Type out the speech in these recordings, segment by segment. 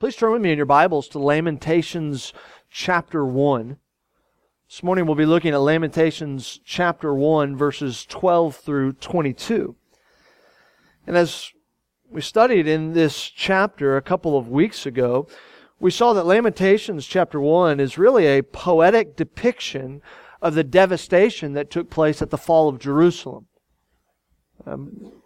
Please turn with me in your Bibles to Lamentations chapter 1. This morning we'll be looking at Lamentations chapter 1, verses 12 through 22. And as we studied in this chapter a couple of weeks ago, we saw that Lamentations chapter 1 is really a poetic depiction of the devastation that took place at the fall of Jerusalem. Um,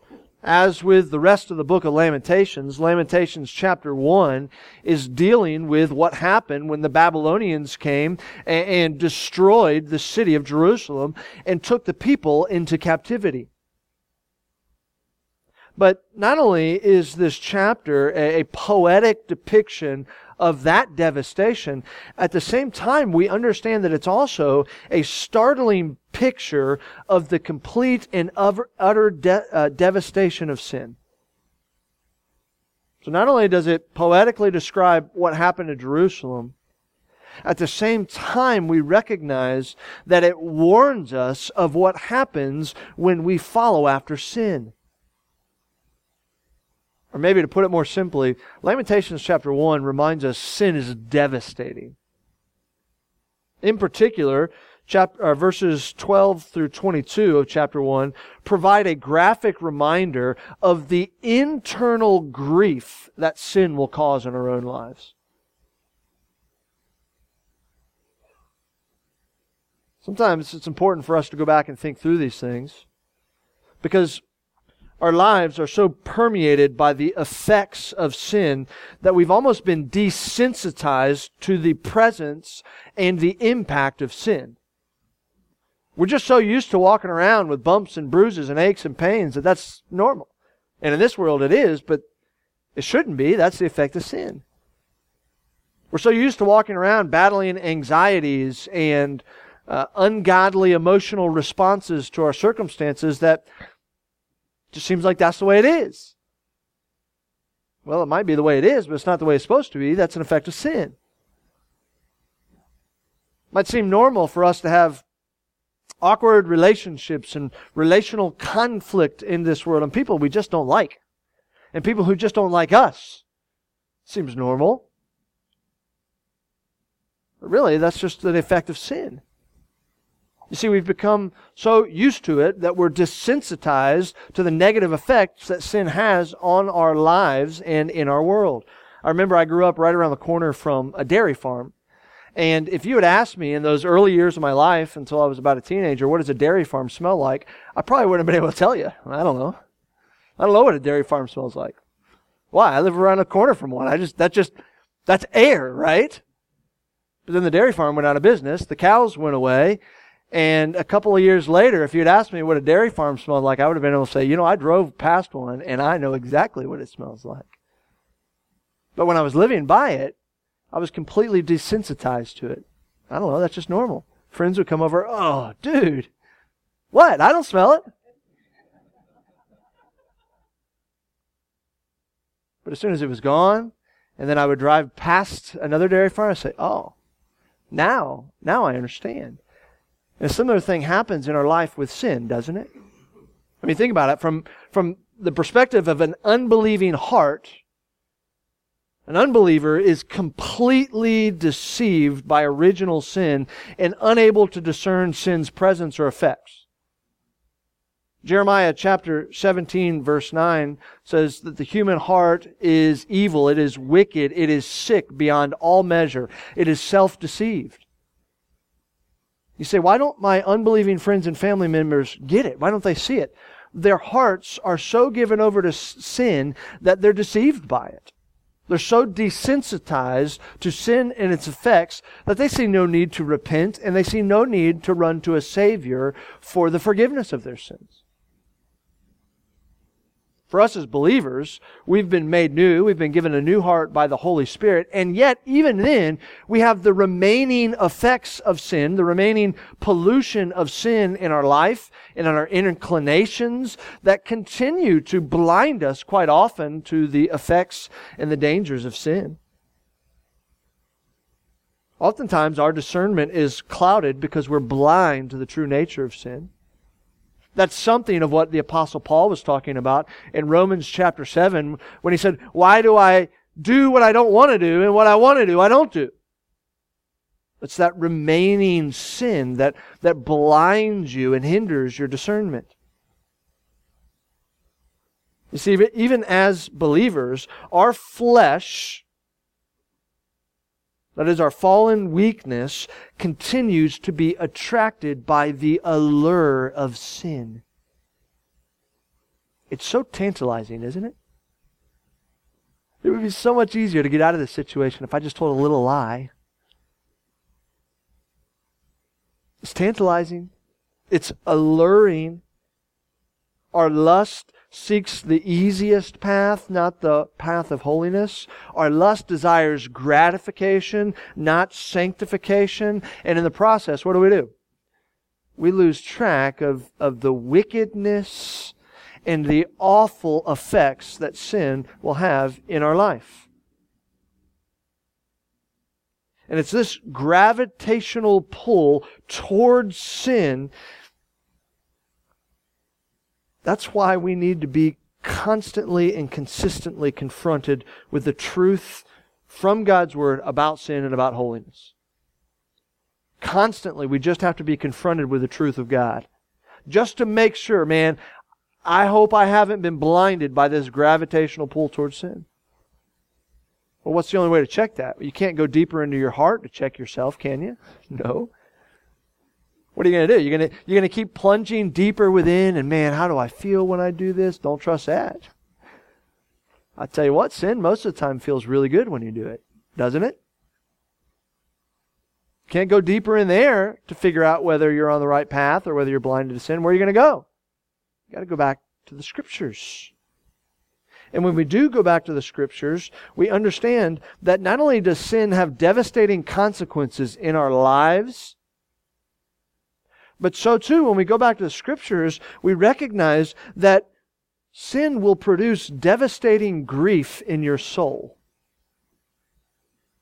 as with the rest of the book of Lamentations, Lamentations chapter 1 is dealing with what happened when the Babylonians came and, and, destroyed the city of Jerusalem and took the people into captivity. But not only is this chapter a, a poetic depiction of that devastation, at the same time, we understand that it's also a startling picture of the complete and utter de- uh, devastation of sin. So not only does it poetically describe what happened to Jerusalem, at the same time, we recognize that it warns us of what happens when we follow after sin. Or maybe to put it more simply, Lamentations chapter 1 reminds us sin is devastating. In particular, chapter, uh, verses 12 through 22 of chapter 1 provide a graphic reminder of the internal grief that sin will cause in our own lives. Sometimes it's important for us to go back and think through these things because our lives are so permeated by the effects of sin that we've almost been desensitized to the presence and the impact of sin. We're just so used to walking around with bumps and bruises and aches and pains that that's normal. And in this world it is, but it shouldn't be. That's the effect of sin. We're so used to walking around battling anxieties and uh, ungodly emotional responses to our circumstances that just seems like that's the way it is. Well, it might be the way it is, but it's not the way it's supposed to be. That's an effect of sin. It might seem normal for us to have awkward relationships and relational conflict in this world and people we just don't like. And people who just don't like us. Seems normal. But really, that's just an effect of sin. You see, we've become so used to it that we're desensitized to the negative effects that sin has on our lives and in our world. I remember I grew up right around the corner from a dairy farm. And if you had asked me in those early years of my life until I was about a teenager, what does a dairy farm smell like? I probably wouldn't have been able to tell you. I don't know. I don't know what a dairy farm smells like. Why? I live around the corner from one. I just, that just, that's air, right? But then the dairy farm went out of business. The cows went away. And a couple of years later, if you'd asked me what a dairy farm smelled like, I would have been able to say, you know, I drove past one and I know exactly what it smells like. But when I was living by it, I was completely desensitized to it. I don't know, that's just normal. Friends would come over, oh, dude, what? I don't smell it. But as soon as it was gone, and then I would drive past another dairy farm, I'd say, oh, now, now I understand. And a similar thing happens in our life with sin, doesn't it? I mean, think about it from, from the perspective of an unbelieving heart. An unbeliever is completely deceived by original sin and unable to discern sin's presence or effects. Jeremiah chapter 17 verse 9 says that the human heart is evil, it is wicked, it is sick beyond all measure, it is self-deceived. You say, why don't my unbelieving friends and family members get it? Why don't they see it? Their hearts are so given over to sin that they're deceived by it. They're so desensitized to sin and its effects that they see no need to repent and they see no need to run to a Savior for the forgiveness of their sins. For us as believers, we've been made new. We've been given a new heart by the Holy Spirit. And yet, even then, we have the remaining effects of sin, the remaining pollution of sin in our life and in our inclinations that continue to blind us quite often to the effects and the dangers of sin. Oftentimes, our discernment is clouded because we're blind to the true nature of sin. That's something of what the apostle Paul was talking about in Romans chapter 7 when he said, why do I do what I don't want to do, and what I want to do, I don't do. It's that remaining sin that, that blinds you and hinders your discernment. You see, even as believers, our flesh, that is our fallen weakness, continues to be attracted by the allure of sin. It's so tantalizing, isn't it? It would be so much easier to get out of this situation if I just told a little lie. It's tantalizing. It's alluring. Our lust seeks the easiest path, not the path of holiness. Our lust desires gratification, not sanctification. And in the process, what do we do? We lose track of, of the wickedness and the awful effects that sin will have in our life. And it's this gravitational pull towards sin. That's why we need to be constantly and consistently confronted with the truth from God's Word about sin and about holiness. Constantly, we just have to be confronted with the truth of God. Just to make sure, man, I hope I haven't been blinded by this gravitational pull towards sin. Well, what's the only way to check that? You can't go deeper into your heart to check yourself, can you? No. What are you going to do? You're going to you're going to keep plunging deeper within and man, how do I feel when I do this? Don't trust that. I tell you what, sin most of the time feels really good when you do it, doesn't it? Can't go deeper in there to figure out whether you're on the right path or whether you're blinded to sin. Where are you going to go? You got to go back to the scriptures. And when we do go back to the scriptures, we understand that not only does sin have devastating consequences in our lives, but so too, when we go back to the scriptures, we recognize that sin will produce devastating grief in your soul.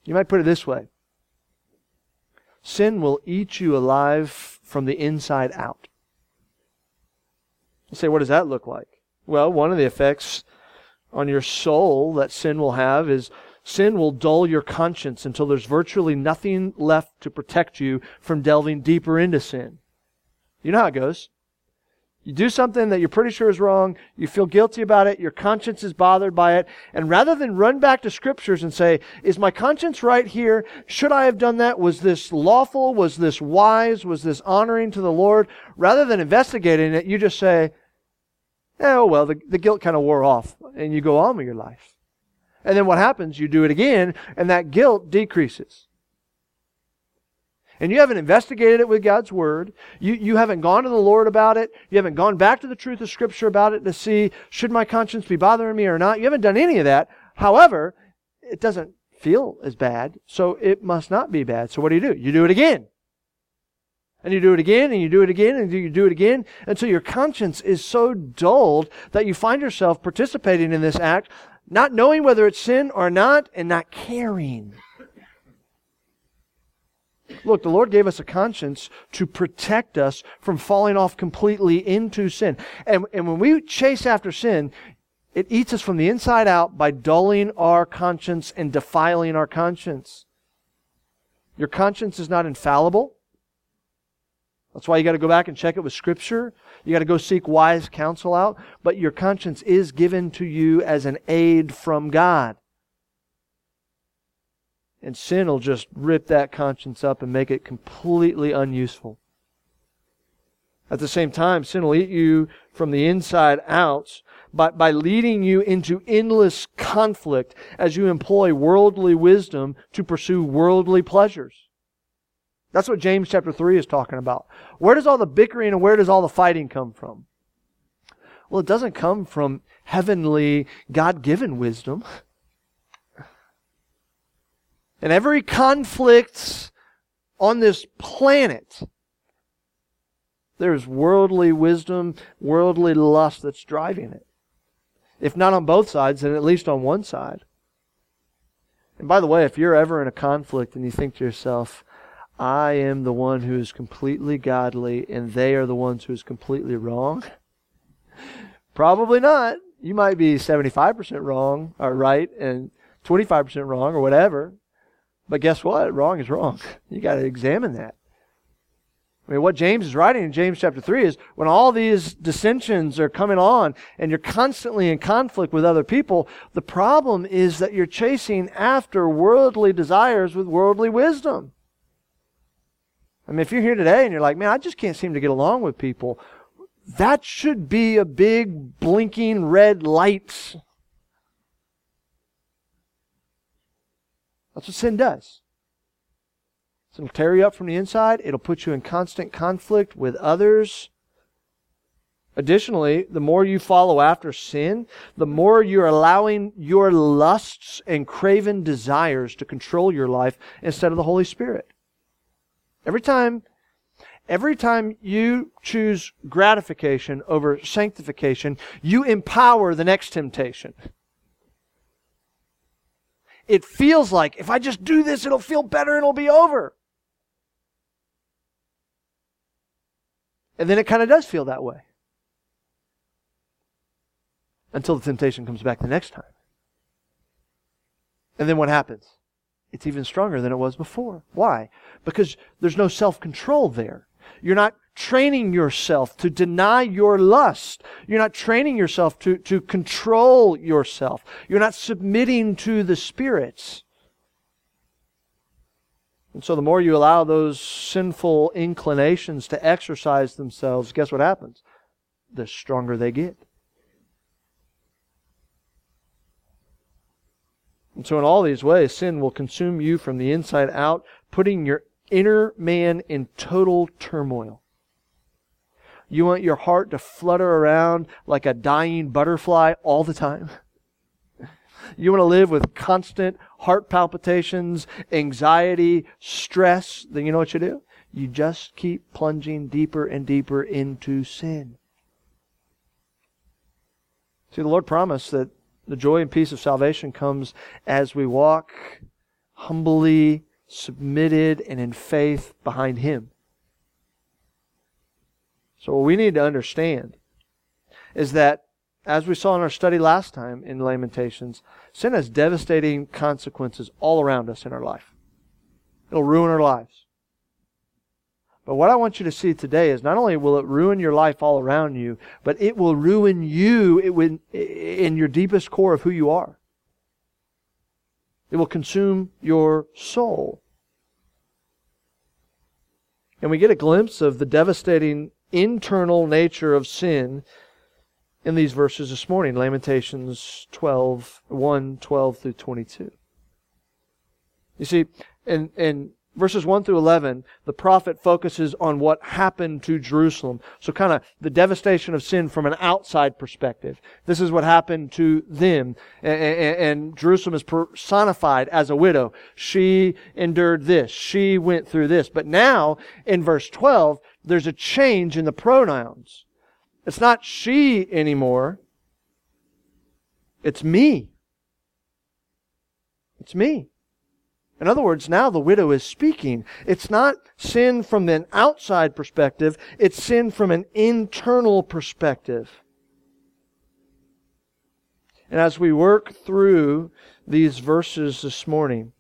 You might put it this way sin will eat you alive from the inside out. You say, what does that look like? Well, one of the effects on your soul that sin will have is sin will dull your conscience until there's virtually nothing left to protect you from delving deeper into sin. You know how it goes. You do something that you're pretty sure is wrong, you feel guilty about it, your conscience is bothered by it, and rather than run back to scriptures and say, is my conscience right here? Should I have done that? Was this lawful? Was this wise? Was this honoring to the Lord? Rather than investigating it, you just say, eh, oh, well, the, the guilt kind of wore off and you go on with your life. And then what happens? You do it again and that guilt decreases. And you haven't investigated it with God's Word. You, you haven't gone to the Lord about it. You haven't gone back to the truth of Scripture about it to see, should my conscience be bothering me or not? You haven't done any of that. However, it doesn't feel as bad, so it must not be bad. So what do you do? You do it again. And you do it again, and you do it again, and you do it again, until your conscience is so dulled that you find yourself participating in this act, not knowing whether it's sin or not, and not caring. Look, the Lord gave us a conscience to protect us from falling off completely into sin. And, and when we chase after sin, it eats us from the inside out by dulling our conscience and defiling our conscience. Your conscience is not infallible. That's why you got to go back and check it with Scripture. You got to go seek wise counsel out. But your conscience is given to you as an aid from God. And sin will just rip that conscience up and make it completely unuseful. At the same time, sin will eat you from the inside out by, by leading you into endless conflict as you employ worldly wisdom to pursue worldly pleasures. That's what James chapter 3 is talking about. Where does all the bickering and where does all the fighting come from? Well, it doesn't come from heavenly, God given wisdom. And every conflict on this planet, there's worldly wisdom, worldly lust that's driving it. If not on both sides, then at least on one side. And by the way, if you're ever in a conflict and you think to yourself, I am the one who is completely godly and they are the ones who is completely wrong? Probably not. You might be 75% wrong or right and 25% wrong or whatever. But guess what? Wrong is wrong. You got to examine that. I mean, what James is writing in James chapter 3 is when all these dissensions are coming on and you're constantly in conflict with other people, the problem is that you're chasing after worldly desires with worldly wisdom. I mean, if you're here today and you're like, man, I just can't seem to get along with people, that should be a big blinking red light. That's what sin does. It'll tear you up from the inside. It'll put you in constant conflict with others. Additionally, the more you follow after sin, the more you're allowing your lusts and craven desires to control your life instead of the Holy Spirit. Every time, every time you choose gratification over sanctification, you empower the next temptation. It feels like if I just do this, it'll feel better and it'll be over. And then it kind of does feel that way. Until the temptation comes back the next time. And then what happens? It's even stronger than it was before. Why? Because there's no self control there. You're not training yourself to deny your lust. You're not training yourself to, to control yourself. You're not submitting to the spirits. And so the more you allow those sinful inclinations to exercise themselves, guess what happens? The stronger they get. And so, in all these ways, sin will consume you from the inside out, putting your inner man in total turmoil. You want your heart to flutter around like a dying butterfly all the time? You want to live with constant heart palpitations, anxiety, stress, then you know what you do? You just keep plunging deeper and deeper into sin. See, the Lord promised that the joy and peace of salvation comes as we walk humbly, submitted, and in faith behind Him. So, what we need to understand is that as we saw in our study last time in Lamentations, sin has devastating consequences all around us in our life. It'll ruin our lives. But what I want you to see today is not only will it ruin your life all around you, but it will ruin you in your deepest core of who you are. It will consume your soul. And we get a glimpse of the devastating internal nature of sin in these verses this morning Lamentations 12, 1, 12 through 22. You see, and, in verses 1 through 11, the prophet focuses on what happened to Jerusalem. So, kind of the devastation of sin from an outside perspective. This is what happened to them. And, and, and, Jerusalem is personified as a widow. She endured this. She went through this. But now, in verse 12, there's a change in the pronouns. It's not she anymore. It's me. It's me. In other words, now the widow is speaking. It's not sin from an outside perspective, it's sin from an internal perspective. And as we work through these verses this morning,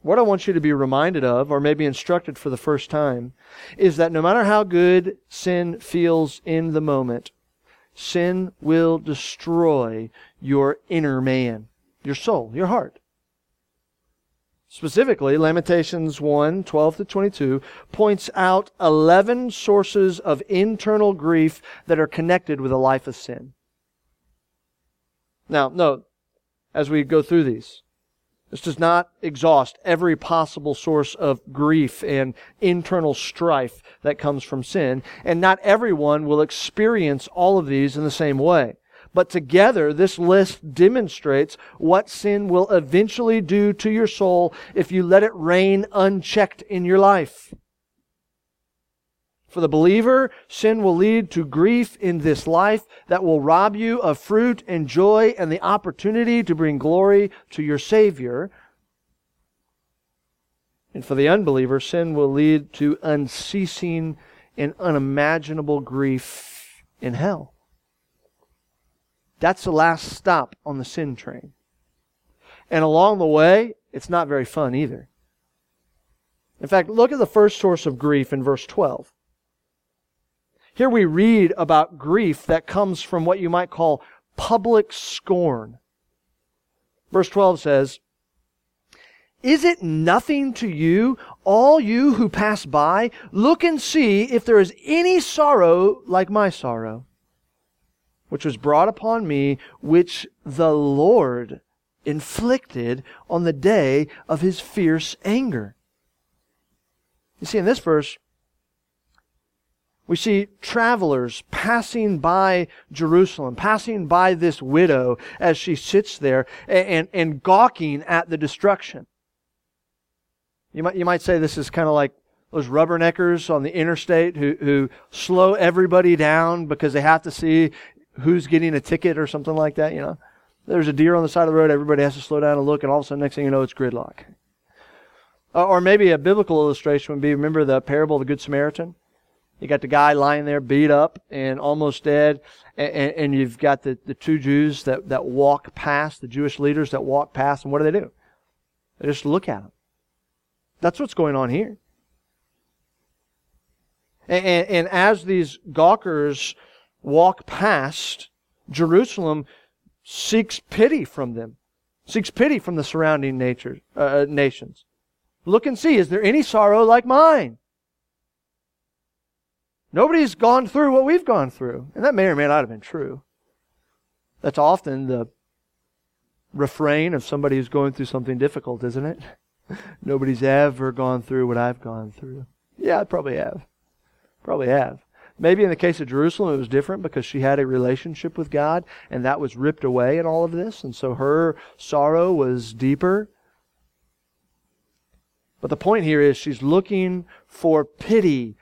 what I want you to be reminded of, or maybe instructed for the first time, is that no matter how good sin feels in the moment, sin will destroy your inner man, your soul, your heart. Specifically, Lamentations 1 12 to 22 points out 11 sources of internal grief that are connected with a life of sin. Now, note, as we go through these, this does not exhaust every possible source of grief and internal strife that comes from sin, and not everyone will experience all of these in the same way. But together, this list demonstrates what sin will eventually do to your soul if you let it reign unchecked in your life. For the believer, sin will lead to grief in this life that will rob you of fruit and joy and the opportunity to bring glory to your Savior. And for the unbeliever, sin will lead to unceasing and unimaginable grief in hell. That's the last stop on the sin train. And along the way, it's not very fun either. In fact, look at the first source of grief in verse 12. Here we read about grief that comes from what you might call public scorn. Verse 12 says, Is it nothing to you, all you who pass by? Look and see if there is any sorrow like my sorrow, which was brought upon me, which the Lord inflicted on the day of his fierce anger. You see, in this verse, we see travelers passing by Jerusalem, passing by this widow as she sits there and, and, and gawking at the destruction. You might, you might say this is kind of like those rubberneckers on the interstate who, who slow everybody down because they have to see who's getting a ticket or something like that, you know. There's a deer on the side of the road, everybody has to slow down and look, and all of a sudden, next thing you know, it's gridlock. Uh, or maybe a biblical illustration would be remember the parable of the Good Samaritan? You got the guy lying there beat up and almost dead, and, and, you've got the, the two Jews that, that walk past, the Jewish leaders that walk past, and what do they do? They just look at him. That's what's going on here. And, and, and as these gawkers walk past, Jerusalem seeks pity from them, seeks pity from the surrounding nature, uh, nations. Look and see, is there any sorrow like mine? Nobody's gone through what we've gone through. And that may or may not have been true. That's often the refrain of somebody who's going through something difficult, isn't it? Nobody's ever gone through what I've gone through. Yeah, I probably have. Probably have. Maybe in the case of Jerusalem, it was different because she had a relationship with God and that was ripped away in all of this. And so her sorrow was deeper. But the point here is she's looking for pity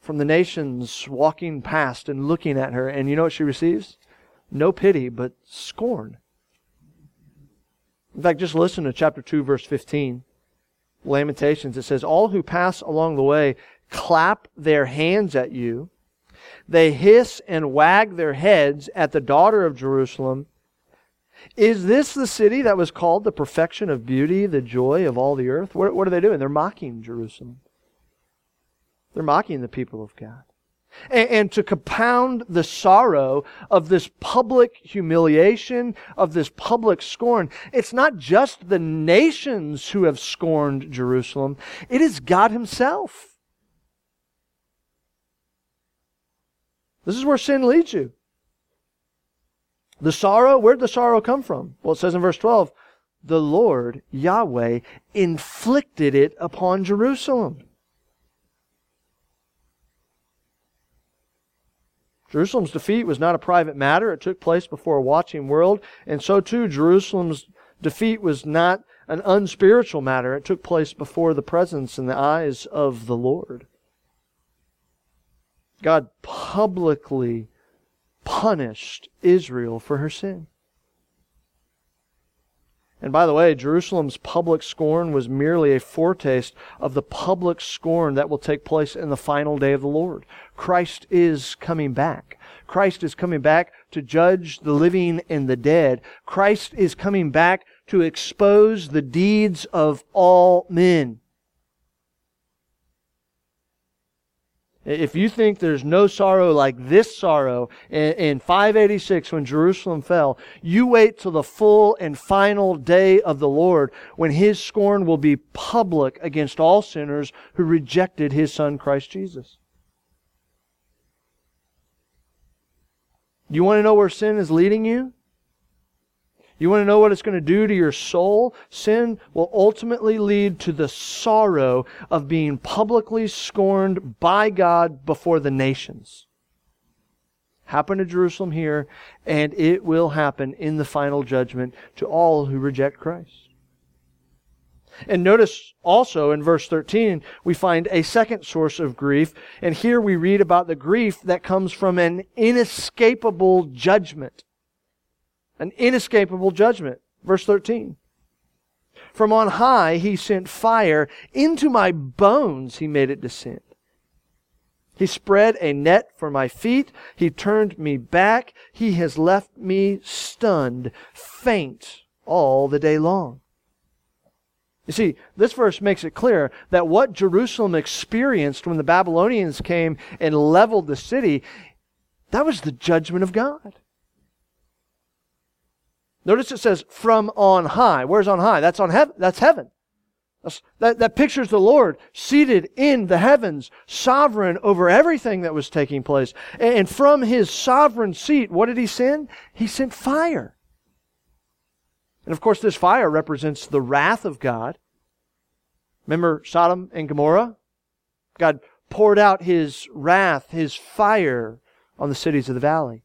from the nations walking past and looking at her. And you know what she receives? No pity, but scorn. In fact, just listen to chapter 2, verse 15. Lamentations. It says, All who pass along the way clap their hands at you. They hiss and wag their heads at the daughter of Jerusalem. Is this the city that was called the perfection of beauty, the joy of all the earth? What, what are they doing? They're mocking Jerusalem. They're mocking the people of God. And, and, to compound the sorrow of this public humiliation, of this public scorn, it's not just the nations who have scorned Jerusalem, it is God Himself. This is where sin leads you. The sorrow, where'd the sorrow come from? Well, it says in verse 12, the Lord, Yahweh, inflicted it upon Jerusalem. Jerusalem's defeat was not a private matter. It took place before a watching world. And so too, Jerusalem's defeat was not an unspiritual matter. It took place before the presence and the eyes of the Lord. God publicly punished Israel for her sin. And by the way, Jerusalem's public scorn was merely a foretaste of the public scorn that will take place in the final day of the Lord. Christ is coming back. Christ is coming back to judge the living and the dead. Christ is coming back to expose the deeds of all men. If you think there's no sorrow like this sorrow in, in 586 when Jerusalem fell, you wait till the full and final day of the Lord when his scorn will be public against all sinners who rejected his son Christ Jesus. You want to know where sin is leading you? You want to know what it's going to do to your soul? Sin will ultimately lead to the sorrow of being publicly scorned by God before the nations. Happened to Jerusalem here, and it will happen in the final judgment to all who reject Christ. And notice also in verse 13, we find a second source of grief. And here we read about the grief that comes from an inescapable judgment an inescapable judgment. Verse 13. From on high he sent fire. Into my bones he made it descend. He spread a net for my feet. He turned me back. He has left me stunned, faint all the day long. You see, this verse makes it clear that what Jerusalem experienced when the Babylonians came and leveled the city, that was the judgment of God. Notice it says from on high. Where's on high? That's on heaven. That's heaven. That, that pictures the Lord seated in the heavens, sovereign over everything that was taking place. And from his sovereign seat, what did he send? He sent fire. And of course, this fire represents the wrath of God. Remember Sodom and Gomorrah? God poured out his wrath, his fire on the cities of the valley.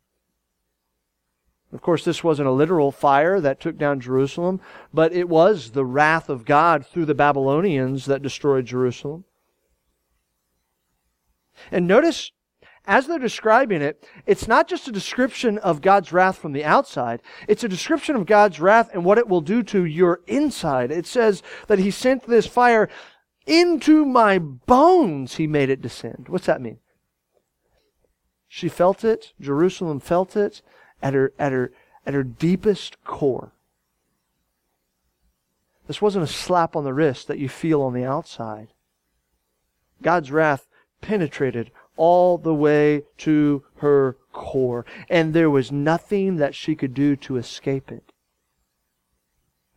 Of course, this wasn't a literal fire that took down Jerusalem, but it was the wrath of God through the Babylonians that destroyed Jerusalem. And notice, as they're describing it, it's not just a description of God's wrath from the outside, it's a description of God's wrath and what it will do to your inside. It says that He sent this fire into my bones, He made it descend. What's that mean? She felt it, Jerusalem felt it, at her, at her, at her deepest core. This wasn't a slap on the wrist that you feel on the outside. God's wrath penetrated all the way to her core, and there was nothing that she could do to escape it.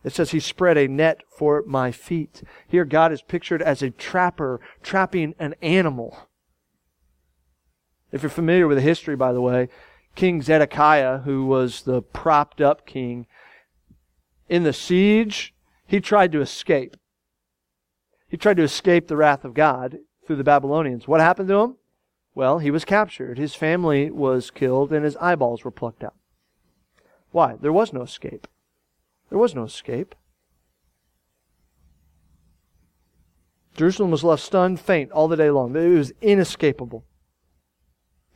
It says he spread a net for my feet. Here, God is pictured as a trapper trapping an animal. If you're familiar with the history, by the way, King Zedekiah, who was the propped up king, in the siege, he tried to escape. He tried to escape the wrath of God through the Babylonians. What happened to him? Well, he was captured. His family was killed and his eyeballs were plucked out. Why? There was no escape. There was no escape. Jerusalem was left stunned, faint all the day long. It was inescapable.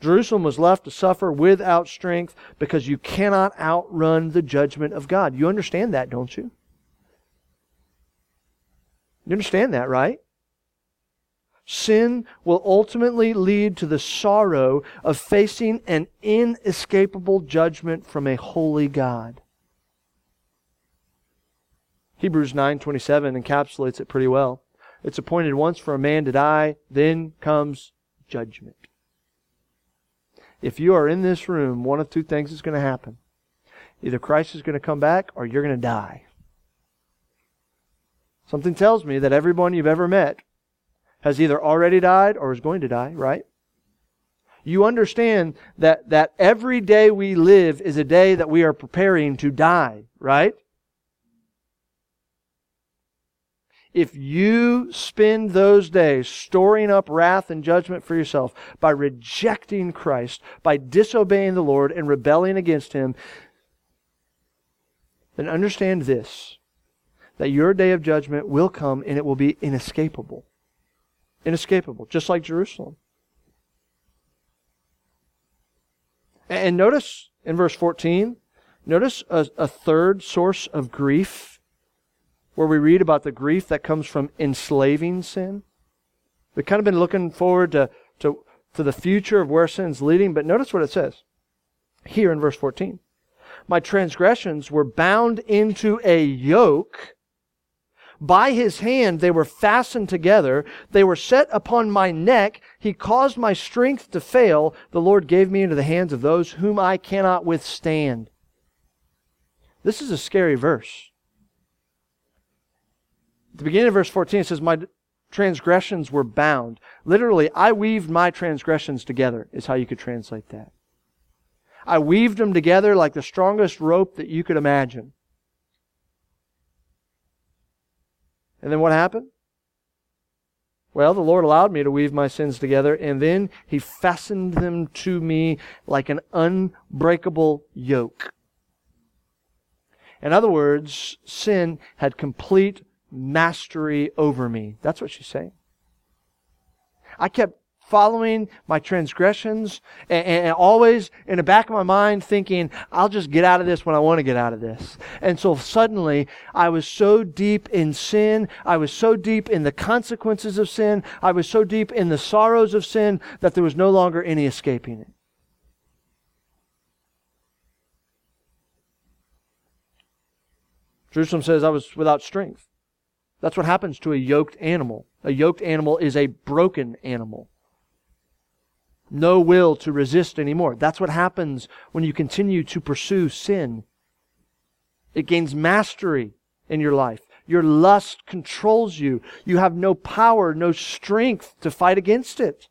Jerusalem was left to suffer without strength because you cannot outrun the judgment of God. You understand that, don't you? You understand that, right? Sin will ultimately lead to the sorrow of facing an inescapable judgment from a holy God. Hebrews 9:27 encapsulates it pretty well. It's appointed once for a man to die, then comes judgment. If you are in this room, one of two things is going to happen. Either Christ is going to come back or you're going to die. Something tells me that everyone you've ever met has either already died or is going to die, right? You understand that, that every day we live is a day that we are preparing to die, right? If you spend those days storing up wrath and judgment for yourself by rejecting Christ, by disobeying the Lord and rebelling against Him, then understand this that your day of judgment will come and it will be inescapable. Inescapable, just like Jerusalem. And notice in verse 14, notice a, a third source of grief where we read about the grief that comes from enslaving sin. We've kind of been looking forward to, to, to the future of where sin's leading, but notice what it says here in verse 14. My transgressions were bound into a yoke. By his hand they were fastened together. They were set upon my neck. He caused my strength to fail. The Lord gave me into the hands of those whom I cannot withstand. This is a scary verse. The beginning of verse 14, it says, My transgressions were bound. Literally, I weaved my transgressions together, is how you could translate that. I weaved them together like the strongest rope that you could imagine. And then what happened? Well, the Lord allowed me to weave my sins together, and then He fastened them to me like an unbreakable yoke. In other words, sin had complete mastery over me. That's what she's saying. I kept following my transgressions and, and, always in the back of my mind thinking, I'll just get out of this when I want to get out of this. And so suddenly I was so deep in sin. I was so deep in the consequences of sin. I was so deep in the sorrows of sin that there was no longer any escaping it. Jerusalem says, I was without strength. That's what happens to a yoked animal. A yoked animal is a broken animal. No will to resist anymore. That's what happens when you continue to pursue sin. It gains mastery in your life. Your lust controls you. You have no power, no strength to fight against it.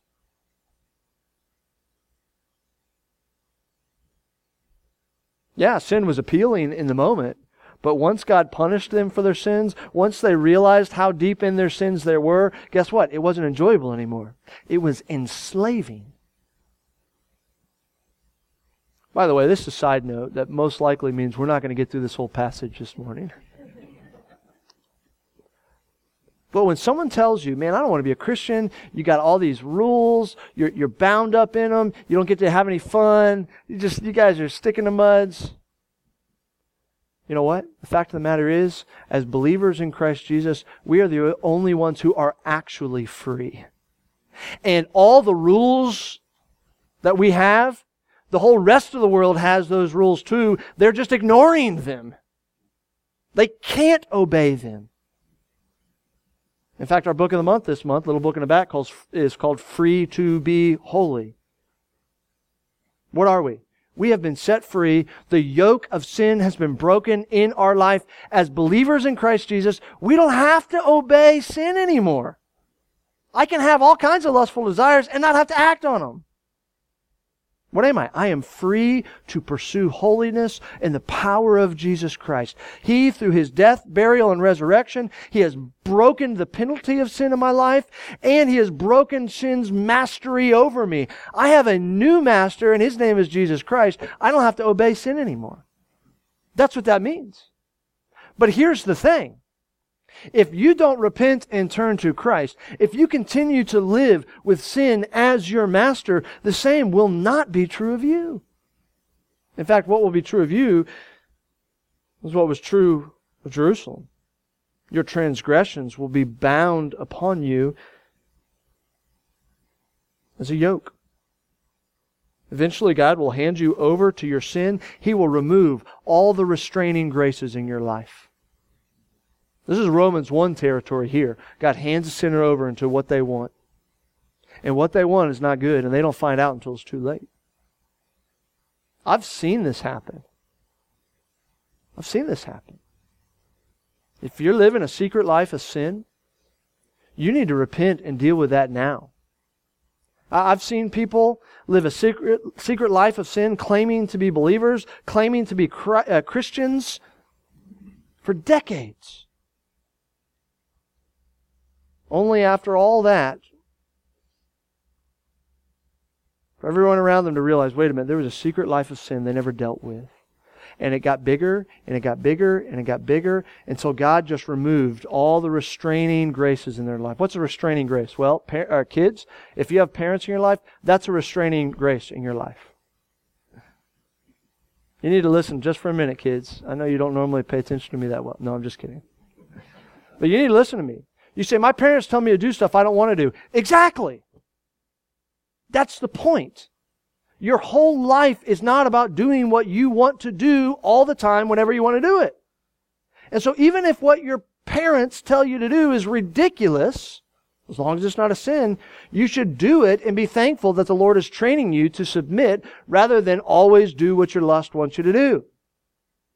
Yeah, sin was appealing in the moment, but once God punished them for their sins, once they realized how deep in their sins they were, guess what? It wasn't enjoyable anymore. It was enslaving. By the way, this is a side note that most likely means we're not going to get through this whole passage this morning. But when someone tells you, man, I don't want to be a Christian, you got all these rules, you're, you're bound up in them, you don't get to have any fun, you just, you guys are sticking to muds. You know what? The fact of the matter is, as believers in Christ Jesus, we are the only ones who are actually free. And all the rules that we have, the whole rest of the world has those rules too. They're just ignoring them. They can't obey them. In fact, our book of the month this month, little book in the back, calls, is called Free to Be Holy. What are we? We have been set free. The yoke of sin has been broken in our life. As believers in Christ Jesus, we don't have to obey sin anymore. I can have all kinds of lustful desires and not have to act on them. What am I? I am free to pursue holiness in the power of Jesus Christ. He, through his death, burial, and resurrection, he has broken the penalty of sin in my life, and he has broken sin's mastery over me. I have a new master, and his name is Jesus Christ. I don't have to obey sin anymore. That's what that means. But here's the thing. If you don't repent and turn to Christ, if you continue to live with sin as your master, the same will not be true of you. In fact, what will be true of you is what was true of Jerusalem. Your transgressions will be bound upon you as a yoke. Eventually, God will hand you over to your sin. He will remove all the restraining graces in your life. This is Romans 1 territory here. God hands the sinner over into what they want. And what they want is not good, and they don't find out until it's too late. I've seen this happen. I've seen this happen. If you're living a secret life of sin, you need to repent and deal with that now. I've seen people live a secret, secret life of sin, claiming to be believers, claiming to be uh, Christians for decades. Only after all that, for everyone around them to realize wait a minute, there was a secret life of sin they never dealt with. And it got bigger, and it got bigger, and it got bigger until God just removed all the restraining graces in their life. What's a restraining grace? Well, par- uh, kids, if you have parents in your life, that's a restraining grace in your life. You need to listen just for a minute, kids. I know you don't normally pay attention to me that well. No, I'm just kidding. But you need to listen to me. You say, My parents tell me to do stuff I don't want to do. Exactly. That's the point. Your whole life is not about doing what you want to do all the time whenever you want to do it. And so even if what your parents tell you to do is ridiculous, as long as it's not a sin, you should do it and be thankful that the Lord is training you to submit rather than always do what your lust wants you to do.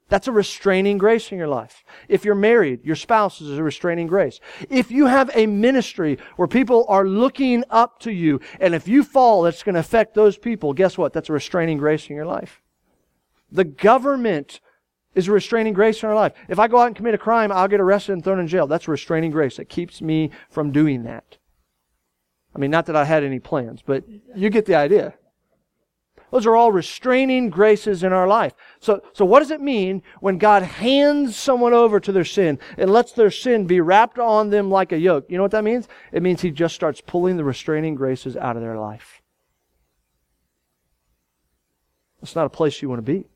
That's a restraining grace in your life. If you're married, your spouse is a restraining grace. If you have a ministry where people are looking up to you, and if you fall, that's going to affect those people, guess what? That's a restraining grace in your life. The government is a restraining grace in our life. If I go out and commit a crime, I'll get arrested and thrown in jail. That's a restraining grace that keeps me from doing that. I mean, not that I had any plans, but you get the idea. Those are all restraining graces in our life. So, so what does it mean when God hands someone over to their sin and lets their sin be wrapped on them like a yoke? You know what that means? It means He just starts pulling the restraining graces out of their life. It's not a place you want to be.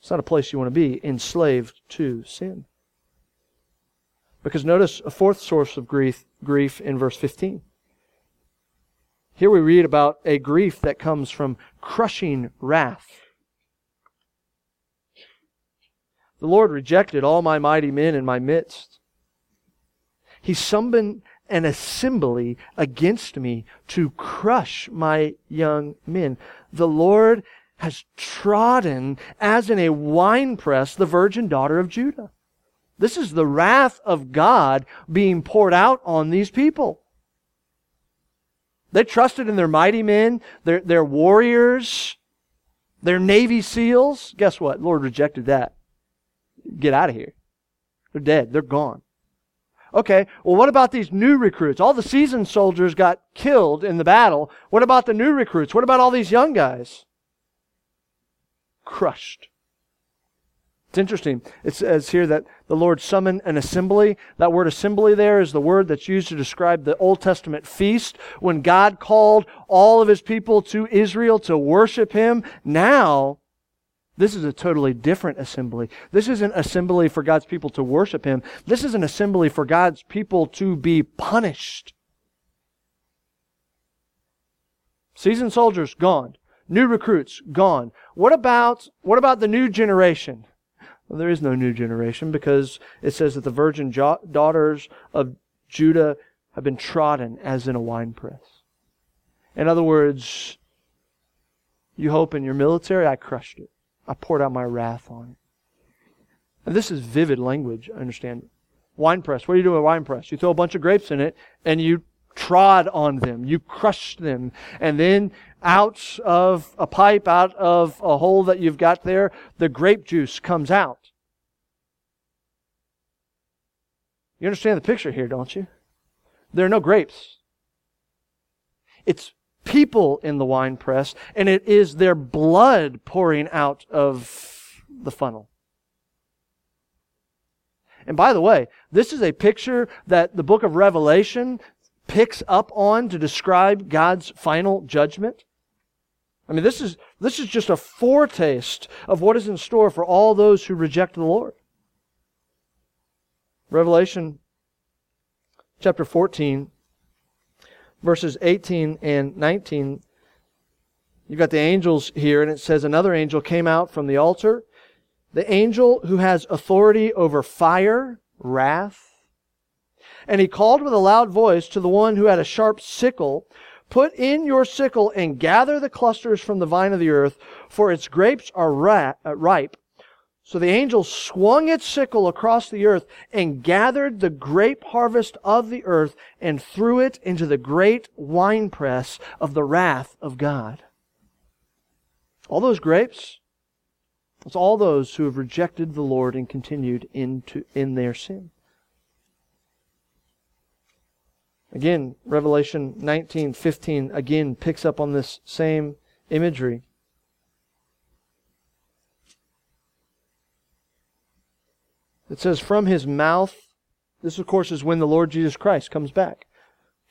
It's not a place you want to be, enslaved to sin. Because notice a fourth source of grief, grief in verse 15. Here we read about a grief that comes from crushing wrath. The Lord rejected all my mighty men in my midst. He summoned an assembly against me to crush my young men. The Lord has trodden as in a winepress the virgin daughter of Judah. This is the wrath of God being poured out on these people. They trusted in their mighty men, their, their warriors, their Navy SEALs. Guess what? Lord rejected that. Get out of here. They're dead. They're gone. Okay, well, what about these new recruits? All the seasoned soldiers got killed in the battle. What about the new recruits? What about all these young guys? Crushed. It's interesting. It says here that the Lord summoned an assembly. That word assembly there is the word that's used to describe the Old Testament feast when God called all of his people to Israel to worship him. Now, this is a totally different assembly. This isn't assembly for God's people to worship him. This is an assembly for God's people to be punished. Seasoned soldiers gone. New recruits gone. What about what about the new generation? Well, there is no new generation because it says that the virgin jo- daughters of Judah have been trodden as in a winepress. In other words, you hope in your military, I crushed it. I poured out my wrath on it. And this is vivid language, I understand. Winepress. What do you do with a winepress? You throw a bunch of grapes in it and you trod on them. You crushed them. And then out of a pipe, out of a hole that you've got there, the grape juice comes out. You understand the picture here, don't you? There are no grapes. It's people in the wine press, and it is their blood pouring out of the funnel. And by the way, this is a picture that the book of Revelation picks up on to describe God's final judgment. I mean, this is, this is just a foretaste of what is in store for all those who reject the Lord. Revelation chapter 14, verses 18 and 19. You've got the angels here, and it says, Another angel came out from the altar. The angel who has authority over fire, wrath. And he called with a loud voice to the one who had a sharp sickle Put in your sickle and gather the clusters from the vine of the earth, for its grapes are uh, ripe. So the angel swung its sickle across the earth and gathered the grape harvest of the earth and threw it into the great winepress of the wrath of God. All those grapes, it's all those who have rejected the Lord and continued into, in their sin. Again, Revelation 19:15 again picks up on this same imagery. It says, From his mouth, this of course is when the Lord Jesus Christ comes back.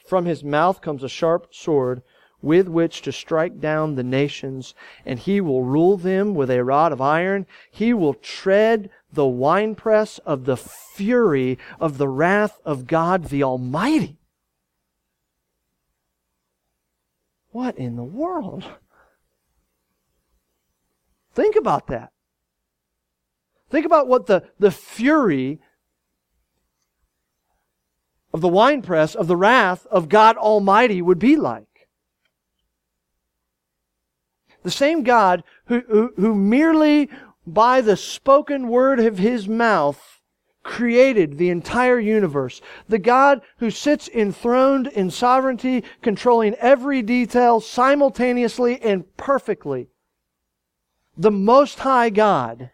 From his mouth comes a sharp sword with which to strike down the nations, and he will rule them with a rod of iron. He will tread the winepress of the fury of the wrath of God the Almighty. What in the world? Think about that. Think about what the, the fury of the winepress, of the wrath of God Almighty would be like. The same God who, who, who merely by the spoken word of his mouth created the entire universe. The God who sits enthroned in sovereignty, controlling every detail simultaneously and perfectly. The Most High God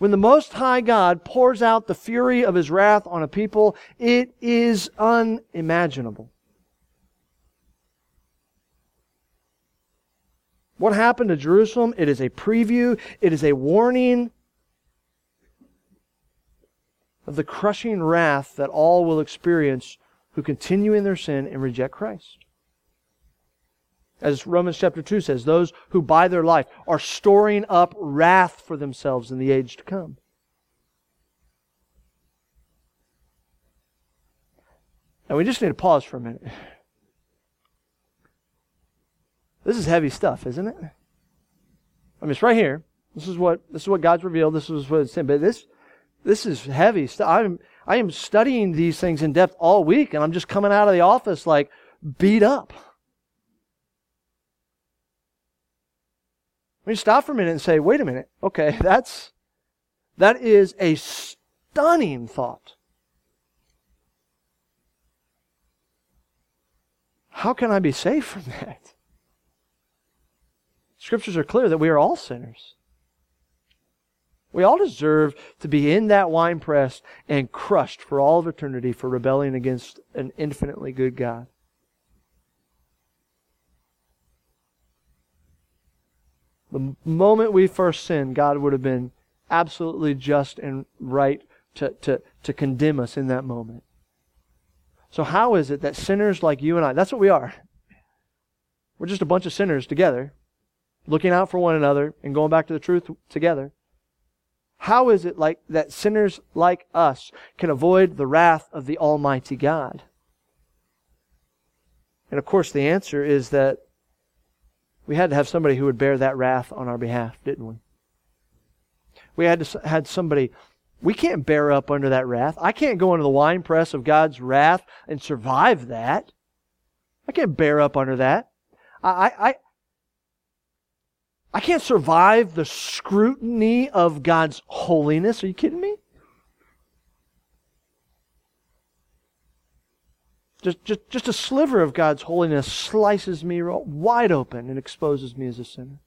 when the Most High God pours out the fury of his wrath on a people, it is unimaginable. What happened to Jerusalem? It is a preview, it is a warning of the crushing wrath that all will experience who continue in their sin and reject Christ. As Romans chapter 2 says, those who by their life are storing up wrath for themselves in the age to come. And we just need to pause for a minute. This is heavy stuff, isn't it? I mean, it's right here. This is what this is what God's revealed. This is what it's saying. But this this is heavy stuff. I'm I am studying these things in depth all week, and I'm just coming out of the office like beat up. Me stop for a minute and say, wait a minute. Okay, that's that is a stunning thought. How can I be saved from that? Scriptures are clear that we are all sinners. We all deserve to be in that wine press and crushed for all of eternity for rebelling against an infinitely good God. The moment we first sinned, God would have been absolutely just and right to, to, to condemn us in that moment. So, how is it that sinners like you and I, that's what we are. We're just a bunch of sinners together, looking out for one another and going back to the truth together. How is it like that sinners like us can avoid the wrath of the Almighty God? And of course, the answer is that we had to have somebody who would bear that wrath on our behalf, didn't we? We had to had somebody we can't bear up under that wrath. I can't go into the wine press of God's wrath and survive that. I can't bear up under that. I, I, I can't survive the scrutiny of God's holiness. Are you kidding me? Just, just, just a sliver of God's holiness slices me wide open and exposes me as a sinner.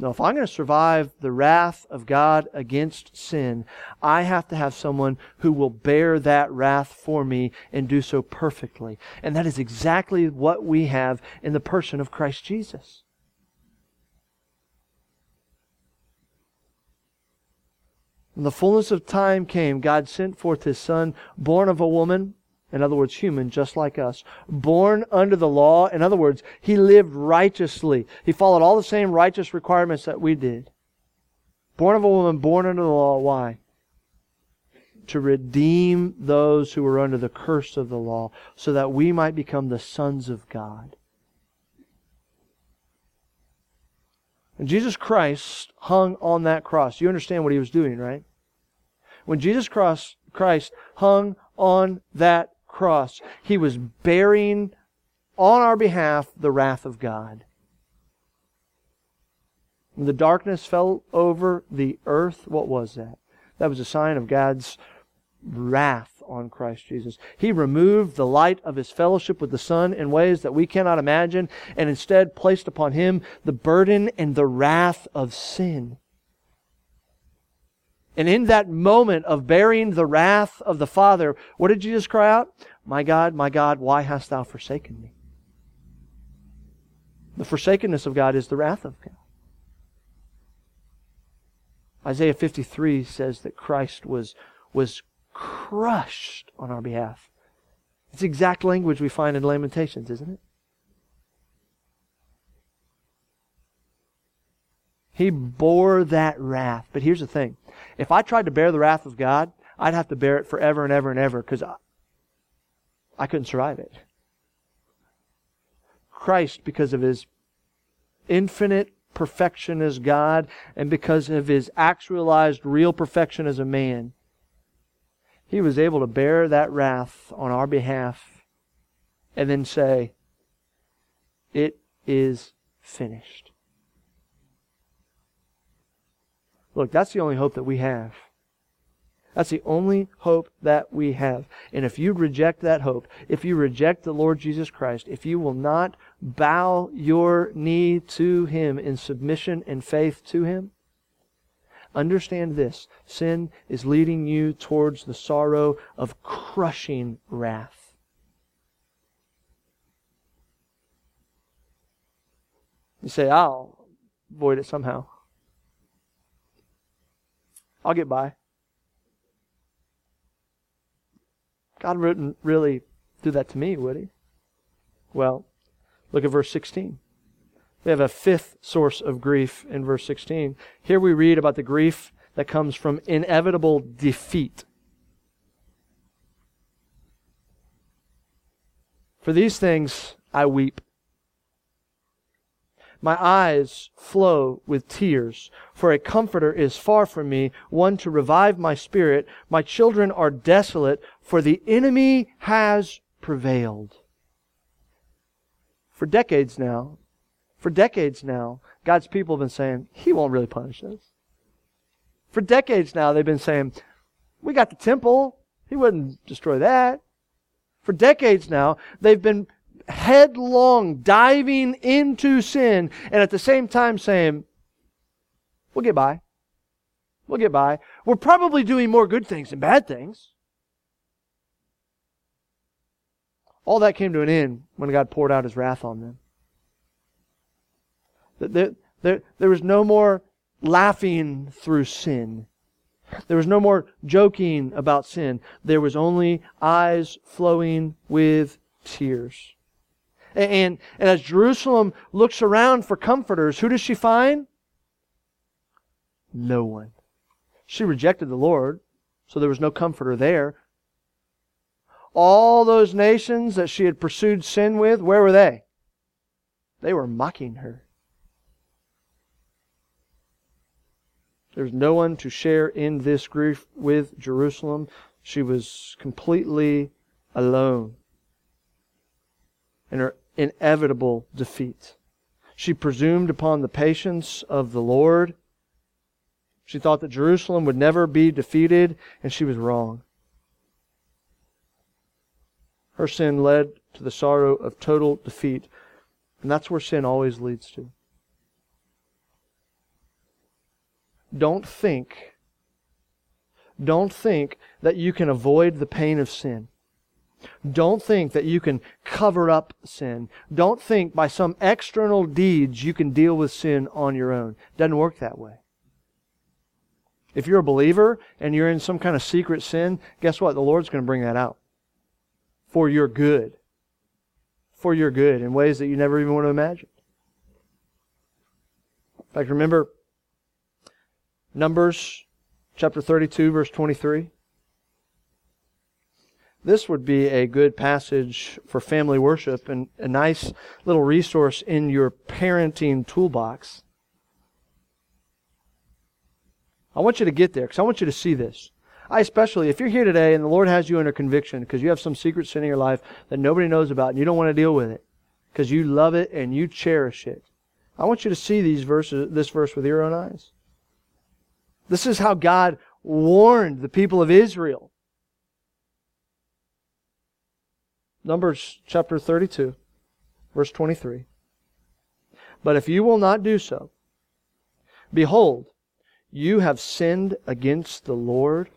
No, if I'm going to survive the wrath of God against sin, I have to have someone who will bear that wrath for me and do so perfectly. And that is exactly what we have in the person of Christ Jesus. When the fullness of time came, God sent forth his Son, born of a woman, in other words, human, just like us. Born under the law, in other words, he lived righteously. He followed all the same righteous requirements that we did. Born of a woman, born under the law. Why? To redeem those who were under the curse of the law, so that we might become the sons of God. And Jesus Christ hung on that cross. You understand what he was doing, right? When Jesus Christ hung on that cross, he was bearing on our behalf the wrath of God. When the darkness fell over the earth, what was that? That was a sign of God's wrath on Christ Jesus. He removed the light of his fellowship with the Son in ways that we cannot imagine and instead placed upon him the burden and the wrath of sin. And in that moment of bearing the wrath of the Father, what did Jesus cry out? My God, my God, why hast thou forsaken me? The forsakenness of God is the wrath of God. Isaiah 53 says that Christ was, was crushed on our behalf. It's exact language we find in Lamentations, isn't it? He bore that wrath. But here's the thing if I tried to bear the wrath of God, I'd have to bear it forever and ever and ever because I, I couldn't survive it. Christ, because of his infinite perfection as God and because of his actualized real perfection as a man, he was able to bear that wrath on our behalf and then say, It is finished. Look, that's the only hope that we have. That's the only hope that we have. And if you reject that hope, if you reject the Lord Jesus Christ, if you will not bow your knee to Him in submission and faith to Him, understand this sin is leading you towards the sorrow of crushing wrath. You say, I'll avoid it somehow. I'll get by. God wouldn't really do that to me, would he? Well, look at verse 16. We have a fifth source of grief in verse 16. Here we read about the grief that comes from inevitable defeat. For these things I weep. My eyes flow with tears, for a comforter is far from me, one to revive my spirit. My children are desolate, for the enemy has prevailed. For decades now, for decades now, God's people have been saying, He won't really punish us. For decades now, they've been saying, We got the temple. He wouldn't destroy that. For decades now, they've been headlong diving into sin and at the same time saying, We'll get by. We'll get by. We're probably doing more good things than bad things. All that came to an end when God poured out his wrath on them. There, there, there was no more laughing through sin. There was no more joking about sin. There was only eyes flowing with tears. And, and as Jerusalem looks around for comforters, who does she find? No one. She rejected the Lord, so there was no comforter there. All those nations that she had pursued sin with, where were they? They were mocking her. There was no one to share in this grief with Jerusalem. She was completely alone in her inevitable defeat. She presumed upon the patience of the Lord. She thought that Jerusalem would never be defeated, and she was wrong. Her sin led to the sorrow of total defeat, and that's where sin always leads to. Don't think, don't think that you can avoid the pain of sin. Don't think that you can cover up sin. Don't think by some external deeds you can deal with sin on your own. It doesn't work that way. If you're a believer and you're in some kind of secret sin, guess what? The Lord's going to bring that out for your good. For your good in ways that you never even want to imagine. In fact, remember Numbers chapter 32, verse 23. This would be a good passage for family worship and a nice little resource in your parenting toolbox. I want you to get there because I want you to see this. I especially, if you're here today and the Lord has you under conviction because you have some secret sin in your life that nobody knows about and you don't want to deal with it because you love it and you cherish it, I want you to see these verses, this verse with your own eyes. This is how God warned the people of Israel. Numbers chapter 32, verse 23. But if you will not do so, behold, you have sinned against the Lord,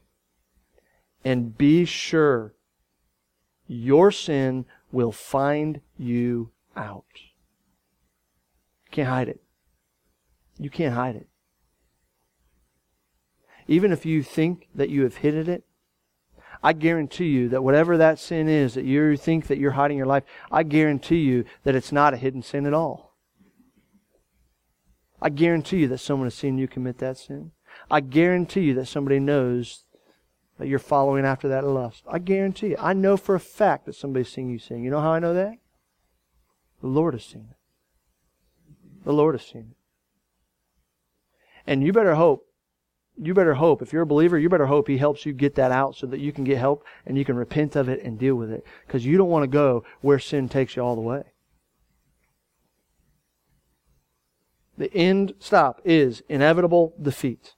and be sure your sin will find you out. You can't hide it. You can't hide it. Even if you think that you have hidden it, I guarantee you that whatever that sin is that you think that you're hiding your life, I guarantee you that it's not a hidden sin at all. I guarantee you that someone has seen you commit that sin. I guarantee you that somebody knows that you're following after that lust. I guarantee you. I know for a fact that somebody's seen you sin. You know how I know that? The Lord has seen it. The Lord has seen it. And you better hope you better hope, if you're a believer, you better hope He helps you get that out so that you can get help and you can repent of it and deal with it. Because you don't want to go where sin takes you all the way. The end stop is inevitable defeat.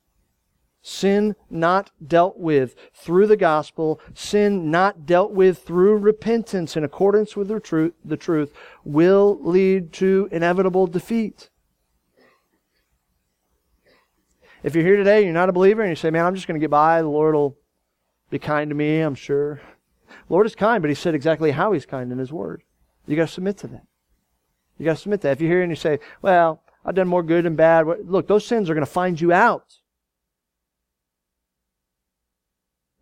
Sin not dealt with through the gospel, sin not dealt with through repentance in accordance with the truth, the truth will lead to inevitable defeat. If you're here today and you're not a believer and you say, man, I'm just going to get by, the Lord will be kind to me, I'm sure. The Lord is kind, but He said exactly how He's kind in His Word. You got to submit to that. You got to submit to that. If you hear and you say, well, I've done more good than bad, look, those sins are going to find you out.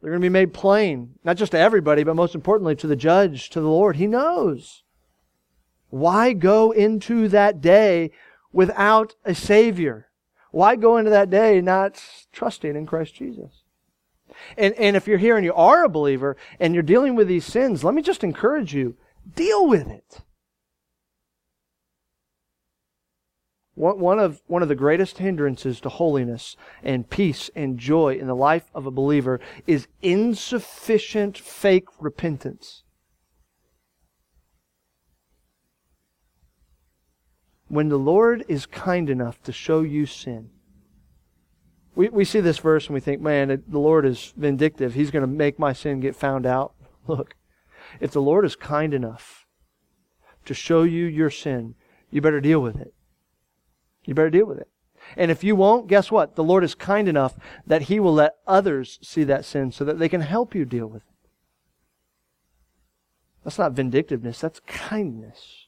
They're going to be made plain, not just to everybody, but most importantly to the judge, to the Lord. He knows. Why go into that day without a Savior? Why go into that day not trusting in Christ Jesus? And, and if you're here and you are a believer and you're dealing with these sins, let me just encourage you deal with it. One of, one of the greatest hindrances to holiness and peace and joy in the life of a believer is insufficient fake repentance. When the Lord is kind enough to show you sin, we, we see this verse and we think, man, the Lord is vindictive. He's going to make my sin get found out. Look, if the Lord is kind enough to show you your sin, you better deal with it. You better deal with it. And if you won't, guess what? The Lord is kind enough that He will let others see that sin so that they can help you deal with it. That's not vindictiveness, that's kindness.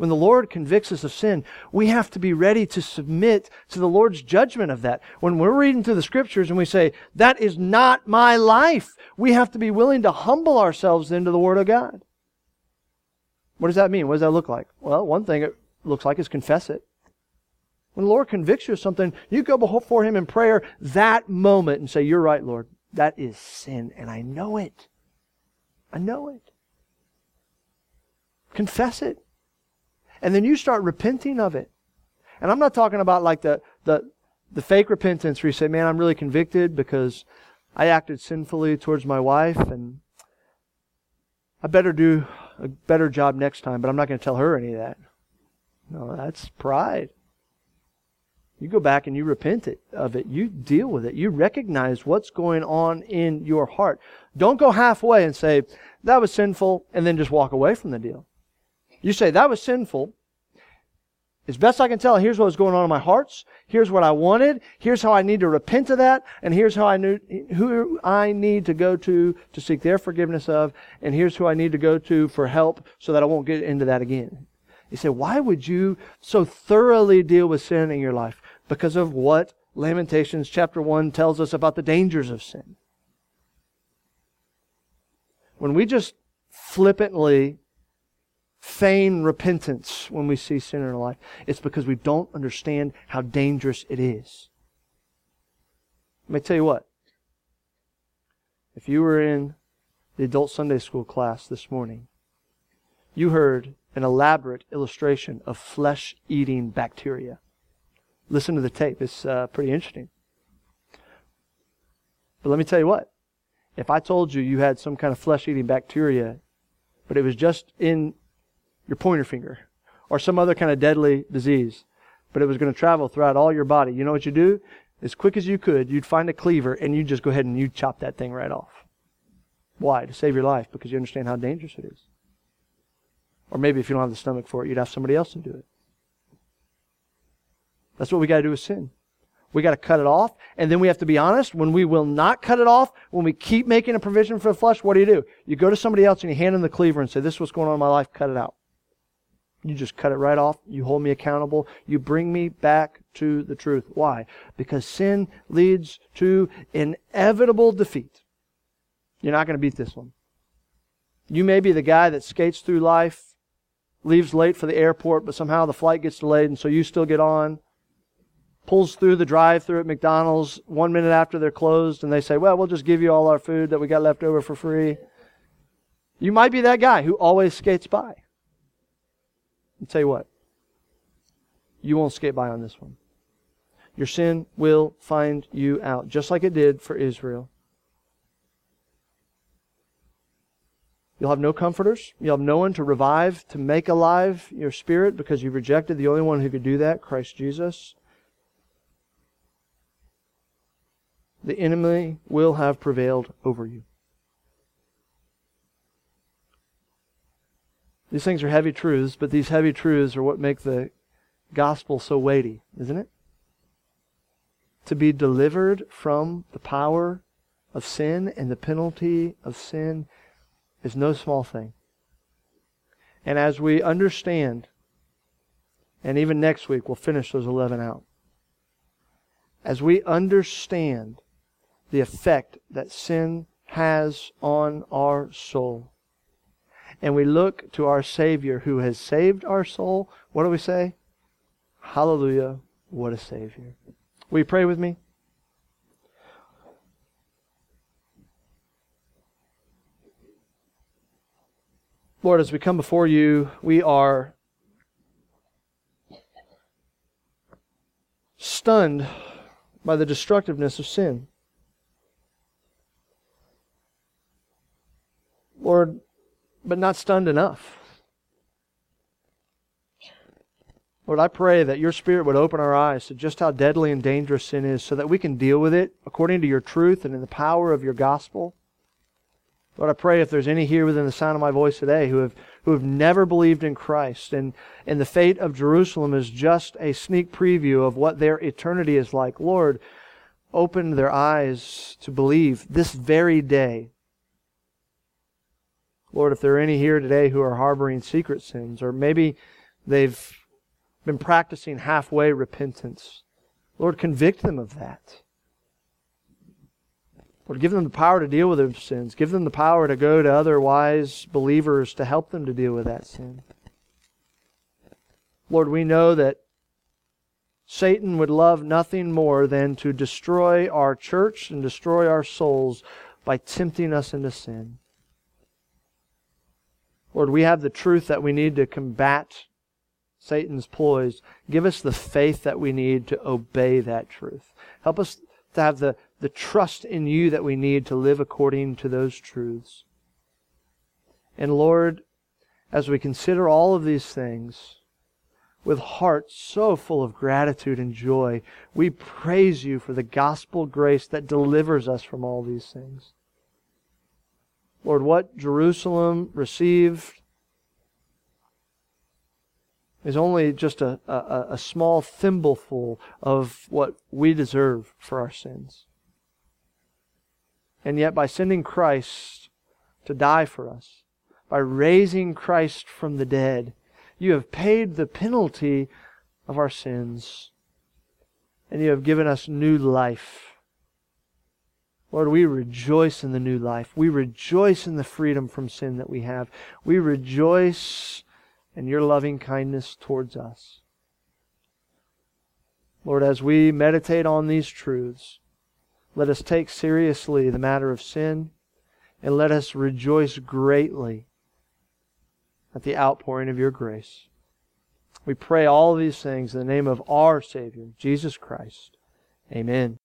When the Lord convicts us of sin, we have to be ready to submit to the Lord's judgment of that. When we're reading through the scriptures and we say, that is not my life, we have to be willing to humble ourselves into the Word of God. What does that mean? What does that look like? Well, one thing it looks like is confess it. When the Lord convicts you of something, you go before Him in prayer that moment and say, You're right, Lord. That is sin, and I know it. I know it. Confess it. And then you start repenting of it. And I'm not talking about like the, the, the fake repentance where you say, Man, I'm really convicted because I acted sinfully towards my wife and I better do a better job next time, but I'm not going to tell her any of that. No, that's pride. You go back and you repent it, of it. You deal with it. You recognize what's going on in your heart. Don't go halfway and say, that was sinful, and then just walk away from the deal. You say, that was sinful. As best I can tell, here's what was going on in my hearts. Here's what I wanted. Here's how I need to repent of that. And here's how I knew, who I need to go to to seek their forgiveness of. And here's who I need to go to for help so that I won't get into that again. You say, why would you so thoroughly deal with sin in your life? Because of what Lamentations chapter 1 tells us about the dangers of sin. When we just flippantly feign repentance when we see sin in our life, it's because we don't understand how dangerous it is. Let me tell you what. If you were in the adult Sunday school class this morning, you heard an elaborate illustration of flesh eating bacteria. Listen to the tape, it's uh, pretty interesting. But let me tell you what if I told you you had some kind of flesh eating bacteria, but it was just in your pointer finger, or some other kind of deadly disease, but it was going to travel throughout all your body, you know what you do? As quick as you could, you'd find a cleaver and you'd just go ahead and you'd chop that thing right off. Why? To save your life, because you understand how dangerous it is. Or maybe if you don't have the stomach for it, you'd have somebody else to do it. That's what we got to do with sin. We got to cut it off. And then we have to be honest. When we will not cut it off, when we keep making a provision for the flesh, what do you do? You go to somebody else and you hand them the cleaver and say, This is what's going on in my life, cut it out. You just cut it right off. You hold me accountable. You bring me back to the truth. Why? Because sin leads to inevitable defeat. You're not going to beat this one. You may be the guy that skates through life leaves late for the airport, but somehow the flight gets delayed, and so you still get on. Pulls through the drive through at McDonald's one minute after they're closed, and they say, Well, we'll just give you all our food that we got left over for free. You might be that guy who always skates by. I'll tell you what, you won't skate by on this one. Your sin will find you out, just like it did for Israel. You'll have no comforters. You'll have no one to revive, to make alive your spirit because you rejected the only one who could do that, Christ Jesus. The enemy will have prevailed over you. These things are heavy truths, but these heavy truths are what make the gospel so weighty, isn't it? To be delivered from the power of sin and the penalty of sin is no small thing. And as we understand, and even next week we'll finish those 11 out. As we understand the effect that sin has on our soul, and we look to our Savior who has saved our soul, what do we say? Hallelujah, what a Savior. Will you pray with me? Lord, as we come before you, we are stunned by the destructiveness of sin. Lord, but not stunned enough. Lord, I pray that your Spirit would open our eyes to just how deadly and dangerous sin is so that we can deal with it according to your truth and in the power of your gospel. Lord, I pray if there's any here within the sound of my voice today who have, who have never believed in Christ, and, and the fate of Jerusalem is just a sneak preview of what their eternity is like, Lord, open their eyes to believe this very day. Lord, if there are any here today who are harboring secret sins, or maybe they've been practicing halfway repentance. Lord, convict them of that. Lord, give them the power to deal with their sins. Give them the power to go to other wise believers to help them to deal with that sin. Lord, we know that Satan would love nothing more than to destroy our church and destroy our souls by tempting us into sin. Lord, we have the truth that we need to combat Satan's ploys. Give us the faith that we need to obey that truth. Help us to have the, the trust in you that we need to live according to those truths. And Lord, as we consider all of these things, with hearts so full of gratitude and joy, we praise you for the gospel grace that delivers us from all these things. Lord, what Jerusalem received is only just a, a, a small thimbleful of what we deserve for our sins. And yet, by sending Christ to die for us, by raising Christ from the dead, you have paid the penalty of our sins, and you have given us new life. Lord, we rejoice in the new life. We rejoice in the freedom from sin that we have. We rejoice in your loving kindness towards us. Lord, as we meditate on these truths, let us take seriously the matter of sin and let us rejoice greatly at the outpouring of your grace. We pray all these things in the name of our Savior, Jesus Christ. Amen.